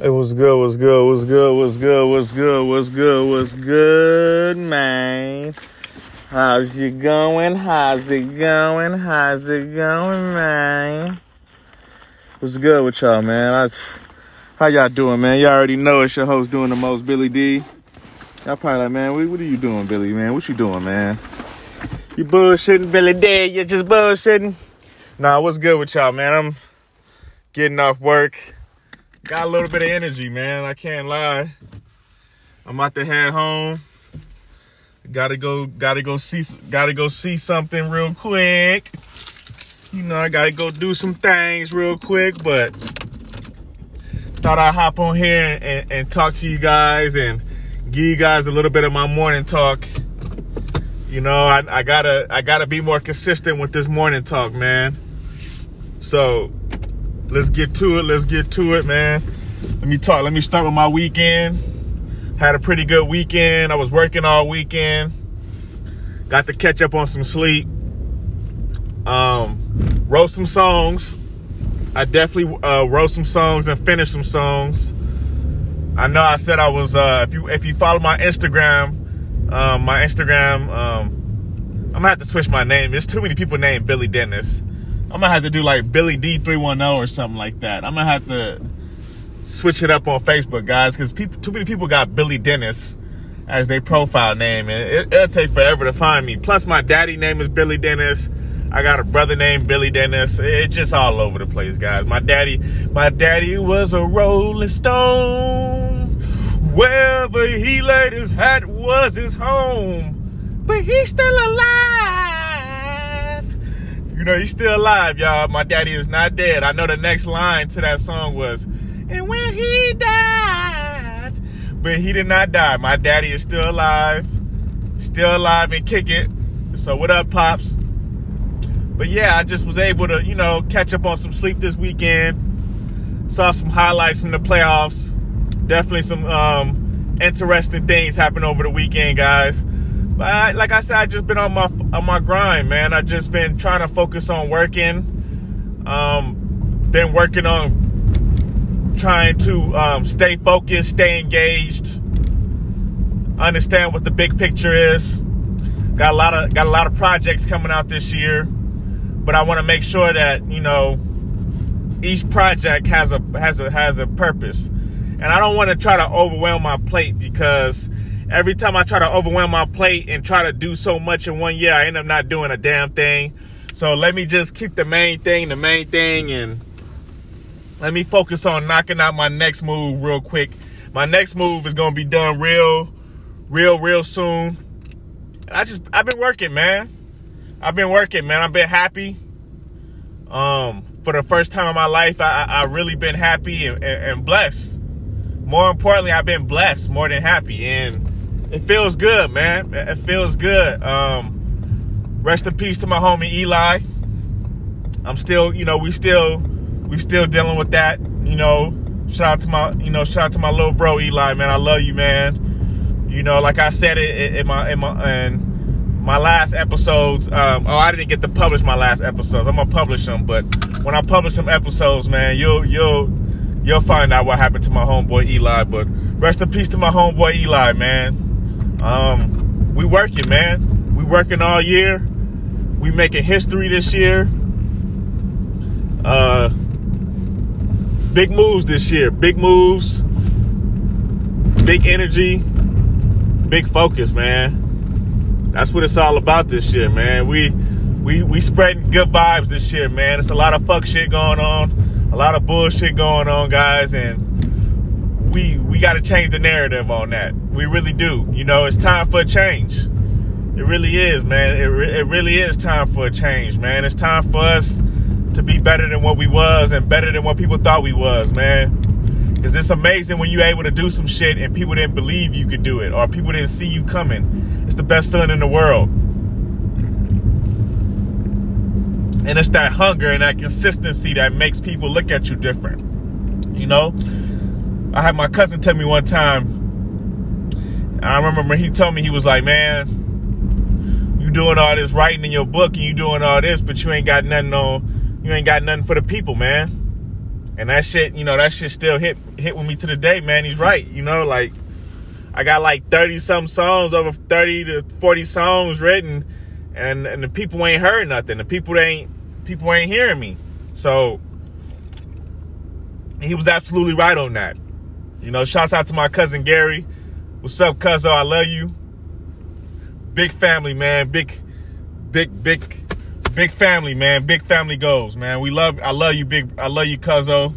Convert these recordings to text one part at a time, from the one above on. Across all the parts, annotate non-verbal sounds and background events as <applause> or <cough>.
Hey, what's good? What's good? What's good? What's good? What's good? What's good? What's good, man? How's you going? How's it going? How's it going, man? What's good with y'all, man? I, how y'all doing, man? Y'all already know it's your host doing the most, Billy D. Y'all probably like, man, what, what are you doing, Billy, man? What you doing, man? You bullshitting, Billy D? You just bullshitting? Nah, what's good with y'all, man? I'm getting off work got a little bit of energy, man. I can't lie. I'm about to head home. Gotta go, gotta go see, gotta go see something real quick. You know, I gotta go do some things real quick, but thought I'd hop on here and, and talk to you guys and give you guys a little bit of my morning talk. You know, I, I gotta, I gotta be more consistent with this morning talk, man. So let's get to it. Let's get to it, man. Let me talk. Let me start with my weekend. Had a pretty good weekend. I was working all weekend. Got to catch up on some sleep. Um, wrote some songs. I definitely uh, wrote some songs and finished some songs. I know I said I was. Uh, if you if you follow my Instagram, um, my Instagram, um, I'm gonna have to switch my name. There's too many people named Billy Dennis. I'm gonna have to do like Billy D310 or something like that. I'm gonna have to switch it up on Facebook, guys, because people, too many people got Billy Dennis as their profile name, and it, will take forever to find me. Plus, my daddy name is Billy Dennis. I got a brother named Billy Dennis. It's just all over the place, guys. My daddy, my daddy was a Rolling Stone. Wherever he laid his hat was his home, but he's still alive. Know, he's still alive, y'all. My daddy is not dead. I know the next line to that song was, and when he died, but he did not die. My daddy is still alive, still alive and kick it. So what up, pops? But yeah, I just was able to, you know, catch up on some sleep this weekend. Saw some highlights from the playoffs. Definitely some um, interesting things happened over the weekend, guys. But I, like I said, I just been on my on my grind, man. I just been trying to focus on working. Um, been working on trying to um, stay focused, stay engaged, understand what the big picture is. Got a lot of got a lot of projects coming out this year, but I want to make sure that you know each project has a has a has a purpose, and I don't want to try to overwhelm my plate because every time I try to overwhelm my plate and try to do so much in one year, I end up not doing a damn thing. So let me just keep the main thing, the main thing, and let me focus on knocking out my next move real quick. My next move is gonna be done real, real, real soon. And I just I've been working, man. I've been working, man. I've been happy. Um, for the first time in my life, I, I, really been happy and, and, and blessed. More importantly, I've been blessed more than happy. And it feels good, man. It feels good. Um, rest in peace to my homie Eli. I'm still, you know, we still, we still dealing with that. You know, shout out to my, you know, shout out to my little bro Eli, man. I love you, man. You know, like I said it in my, in my, in my last episodes. Um, oh, I didn't get to publish my last episodes. I'm gonna publish them, but when I publish some episodes, man, you'll, you'll, you'll find out what happened to my homeboy Eli. But rest in peace to my homeboy Eli, man. Um, we working, man. We working all year. We making history this year. Uh, big moves this year. Big moves. Big energy. Big focus, man. That's what it's all about this year, man. We we we spreading good vibes this year, man. It's a lot of fuck shit going on, a lot of bullshit going on, guys, and we we got to change the narrative on that. We really do. You know, it's time for a change. It really is, man. It, re- it really is time for a change, man. It's time for us to be better than what we was and better than what people thought we was, man. Because it's amazing when you're able to do some shit and people didn't believe you could do it or people didn't see you coming. It's the best feeling in the world. And it's that hunger and that consistency that makes people look at you different. You know? I had my cousin tell me one time. I remember he told me he was like, "Man, you doing all this writing in your book and you doing all this, but you ain't got nothing on. You ain't got nothing for the people, man." And that shit, you know, that shit still hit hit with me to the day, man. He's right, you know, like I got like 30 some songs, over 30 to 40 songs written, and and the people ain't heard nothing. The people ain't people ain't hearing me. So he was absolutely right on that. You know, shouts out to my cousin Gary. What's up, cuzzo? I love you. Big family, man. Big, big, big, big family, man. Big family goals, man. We love, I love you, big, I love you, cuzzo.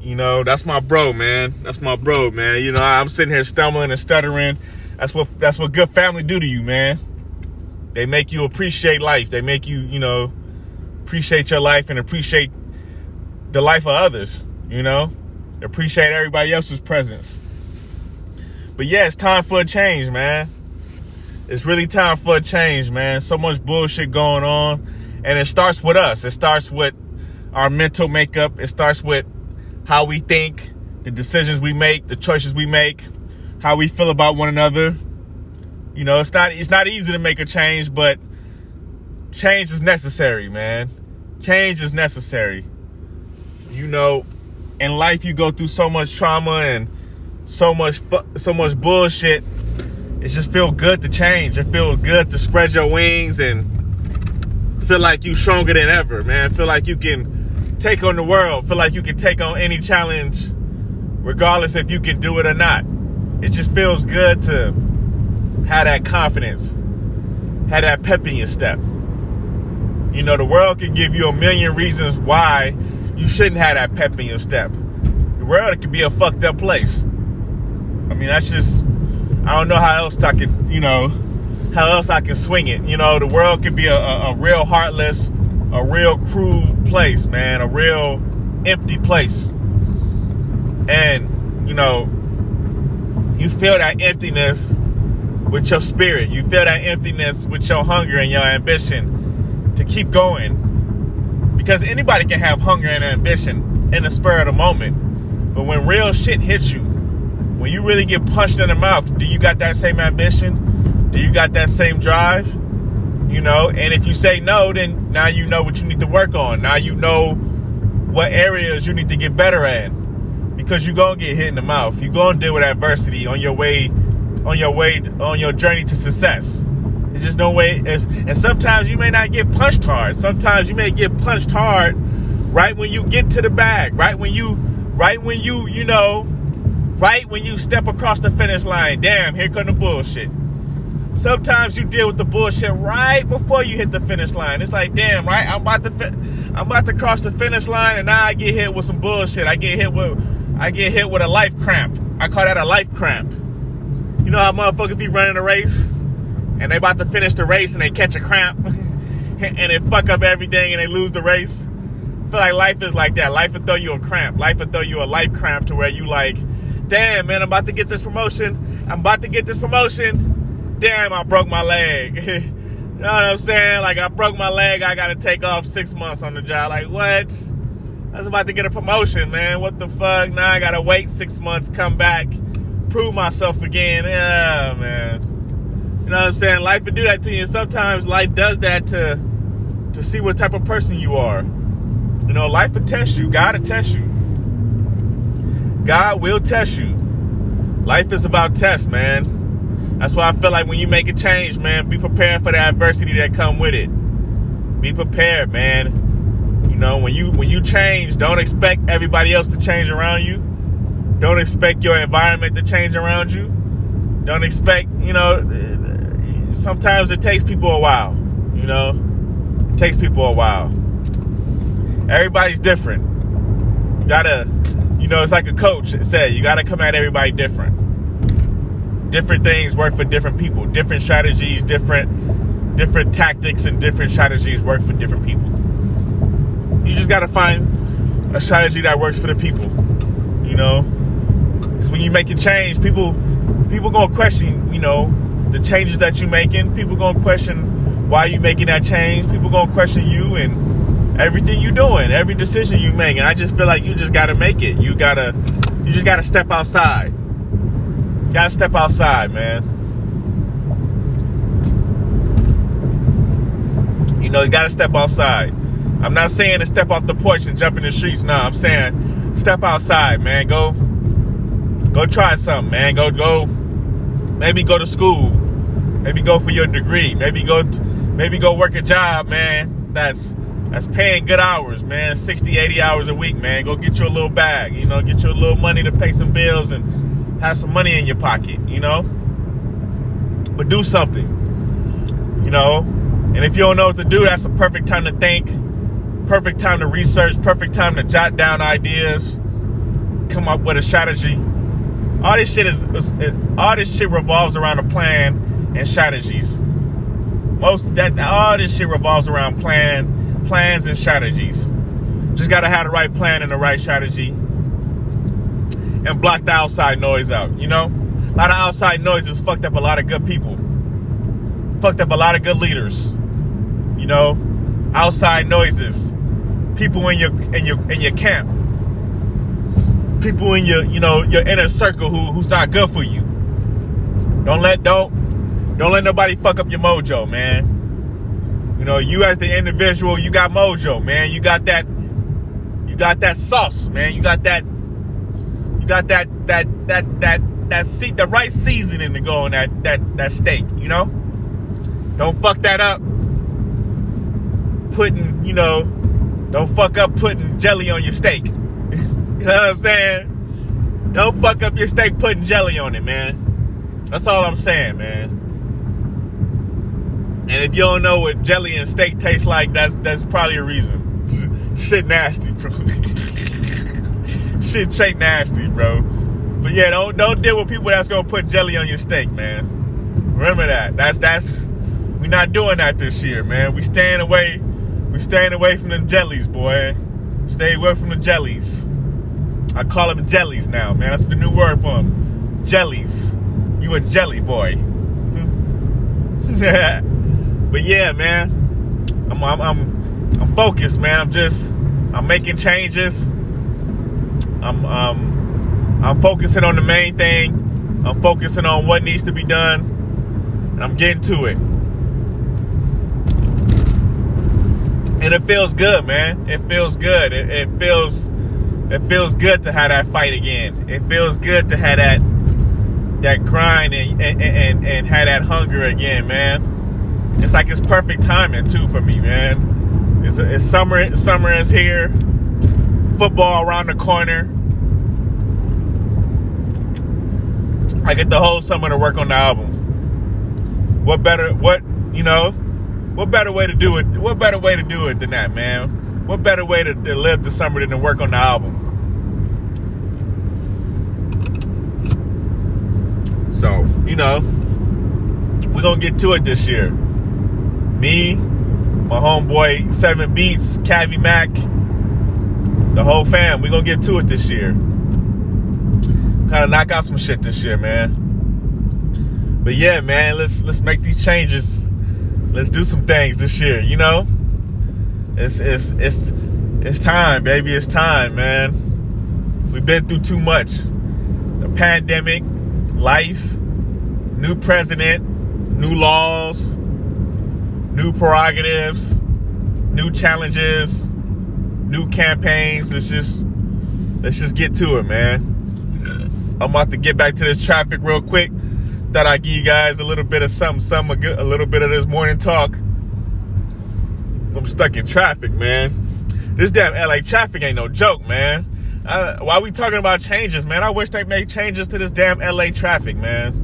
You know, that's my bro, man. That's my bro, man. You know, I'm sitting here stumbling and stuttering. That's what that's what good family do to you, man. They make you appreciate life. They make you, you know, appreciate your life and appreciate the life of others, you know? Appreciate everybody else's presence. But yeah, it's time for a change, man. It's really time for a change, man. So much bullshit going on. And it starts with us. It starts with our mental makeup. It starts with how we think, the decisions we make, the choices we make, how we feel about one another. You know, it's not it's not easy to make a change, but change is necessary, man. Change is necessary. You know, in life you go through so much trauma and so much so much bullshit. It just feel good to change. It feels good to spread your wings and feel like you stronger than ever, man. Feel like you can take on the world. Feel like you can take on any challenge, regardless if you can do it or not. It just feels good to have that confidence, have that pep in your step. You know, the world can give you a million reasons why you shouldn't have that pep in your step. The world could be a fucked up place. I mean, that's just, I don't know how else I could, you know, how else I can swing it. You know, the world could be a, a, a real heartless, a real cruel place, man, a real empty place. And, you know, you feel that emptiness with your spirit. You feel that emptiness with your hunger and your ambition to keep going. Because anybody can have hunger and ambition in the spur of the moment. But when real shit hits you, when you really get punched in the mouth, do you got that same ambition? Do you got that same drive? You know, and if you say no, then now you know what you need to work on. Now you know what areas you need to get better at. Because you're gonna get hit in the mouth. You're gonna deal with adversity on your way, on your way, on your journey to success. It's just no way. It's, and sometimes you may not get punched hard. Sometimes you may get punched hard right when you get to the bag. Right when you, right when you, you know, right when you step across the finish line. Damn, here come the bullshit. Sometimes you deal with the bullshit right before you hit the finish line. It's like, damn, right? I'm about to, fi- I'm about to cross the finish line, and now I get hit with some bullshit. I get hit with, I get hit with a life cramp. I call that a life cramp. You know how motherfuckers be running a race, and they about to finish the race, and they catch a cramp, <laughs> and they fuck up everything, and they lose the race. I feel like life is like that. Life will throw you a cramp. Life will throw you a life cramp to where you like, damn, man, I'm about to get this promotion. I'm about to get this promotion damn, I broke my leg. <laughs> you know what I'm saying? Like, I broke my leg. I got to take off six months on the job. Like, what? I was about to get a promotion, man. What the fuck? Now I got to wait six months, come back, prove myself again. Yeah, man. You know what I'm saying? Life will do that to you. Sometimes life does that to to see what type of person you are. You know, life will test you. God will test you. God will test you. Life is about tests, man. That's why I feel like when you make a change, man, be prepared for the adversity that come with it. Be prepared, man. You know, when you when you change, don't expect everybody else to change around you. Don't expect your environment to change around you. Don't expect, you know, sometimes it takes people a while, you know? It takes people a while. Everybody's different. You gotta, you know, it's like a coach said, you gotta come at everybody different different things work for different people. Different strategies, different different tactics, and different strategies work for different people. You just got to find a strategy that works for the people. You know, because when you make a change, people people gonna question. You know, the changes that you're making. People gonna question why you making that change. People gonna question you and everything you're doing, every decision you make. And I just feel like you just got to make it. You gotta you just got to step outside Gotta step outside, man. You know, you gotta step outside. I'm not saying to step off the porch and jump in the streets. No, I'm saying step outside, man. Go, go try something, man. Go, go. Maybe go to school. Maybe go for your degree. Maybe go, maybe go work a job, man. That's that's paying good hours, man. 60, 80 hours a week, man. Go get you a little bag, you know, get you a little money to pay some bills and have some money in your pocket, you know. But do something, you know. And if you don't know what to do, that's a perfect time to think, perfect time to research, perfect time to jot down ideas, come up with a strategy. All this shit is all this shit revolves around a plan and strategies. Most that all this shit revolves around plan plans and strategies. Just got to have the right plan and the right strategy and block the outside noise out. You know, a lot of outside noise has fucked up a lot of good people, fucked up a lot of good leaders. You know, outside noises, people in your in your in your camp, people in your you know your inner circle who who's not good for you. Don't let don't don't let nobody fuck up your mojo, man. You know, you as the individual, you got mojo, man. You got that, you got that sauce, man. You got that, you got that, that, that, that, that seat, the right seasoning to go on that, that, that steak. You know, don't fuck that up. Putting, you know, don't fuck up putting jelly on your steak. <laughs> you know what I'm saying? Don't fuck up your steak putting jelly on it, man. That's all I'm saying, man. And if you don't know what jelly and steak taste like, that's that's probably a reason. <laughs> Shit nasty, bro. <laughs> Shit shake nasty, bro. But yeah, don't don't deal with people that's gonna put jelly on your steak, man. Remember that. That's that's we're not doing that this year, man. We staying away. We staying away from the jellies, boy. Stay away from the jellies. I call them jellies now, man. That's the new word for them. Jellies. You a jelly boy. <laughs> But yeah, man, I'm, I'm, I'm, I'm focused, man. I'm just, I'm making changes. I'm, um, I'm focusing on the main thing. I'm focusing on what needs to be done. And I'm getting to it. And it feels good, man. It feels good. It, it feels, it feels good to have that fight again. It feels good to have that, that grind and, and, and, and have that hunger again, man it's like it's perfect timing too for me, man. It's, it's summer. Summer is here. Football around the corner. I get the whole summer to work on the album. What better? What you know? What better way to do it? What better way to do it than that, man? What better way to, to live the summer than to work on the album? So you know, we're gonna get to it this year me, my homeboy Seven Beats, Cavi Mac, the whole fam. We gonna get to it this year. Kind of knock out some shit this year, man. But yeah, man, let's let's make these changes. Let's do some things this year. You know, it's it's it's it's time, baby. It's time, man. We've been through too much. The pandemic, life, new president, new laws new prerogatives, new challenges, new campaigns. Let's just let's just get to it, man. I'm about to get back to this traffic real quick. Thought I'd give you guys a little bit of something, something, a little bit of this morning talk. I'm stuck in traffic, man. This damn LA traffic ain't no joke, man. Uh, why we talking about changes, man? I wish they made changes to this damn LA traffic, man.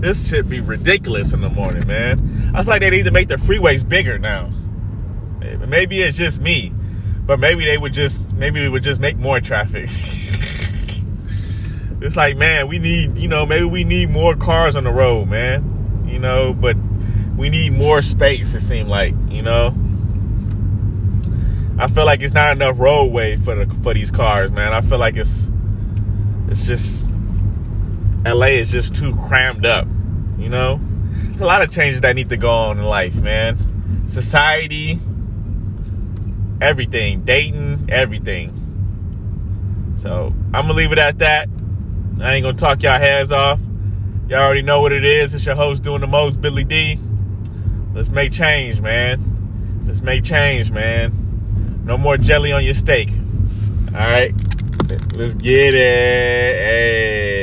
This should be ridiculous in the morning, man. I feel like they need to make the freeways bigger now. Maybe it's just me, but maybe they would just maybe we would just make more traffic. <laughs> it's like, man, we need, you know, maybe we need more cars on the road, man. You know, but we need more space, it seemed like, you know. I feel like it's not enough roadway for the for these cars, man. I feel like it's it's just LA is just too crammed up, you know? There's a lot of changes that need to go on in life, man. Society, everything, dating, everything. So I'm gonna leave it at that. I ain't gonna talk y'all heads off. Y'all already know what it is. It's your host doing the most, Billy D. Let's make change, man. Let's make change, man. No more jelly on your steak. All right, let's get it.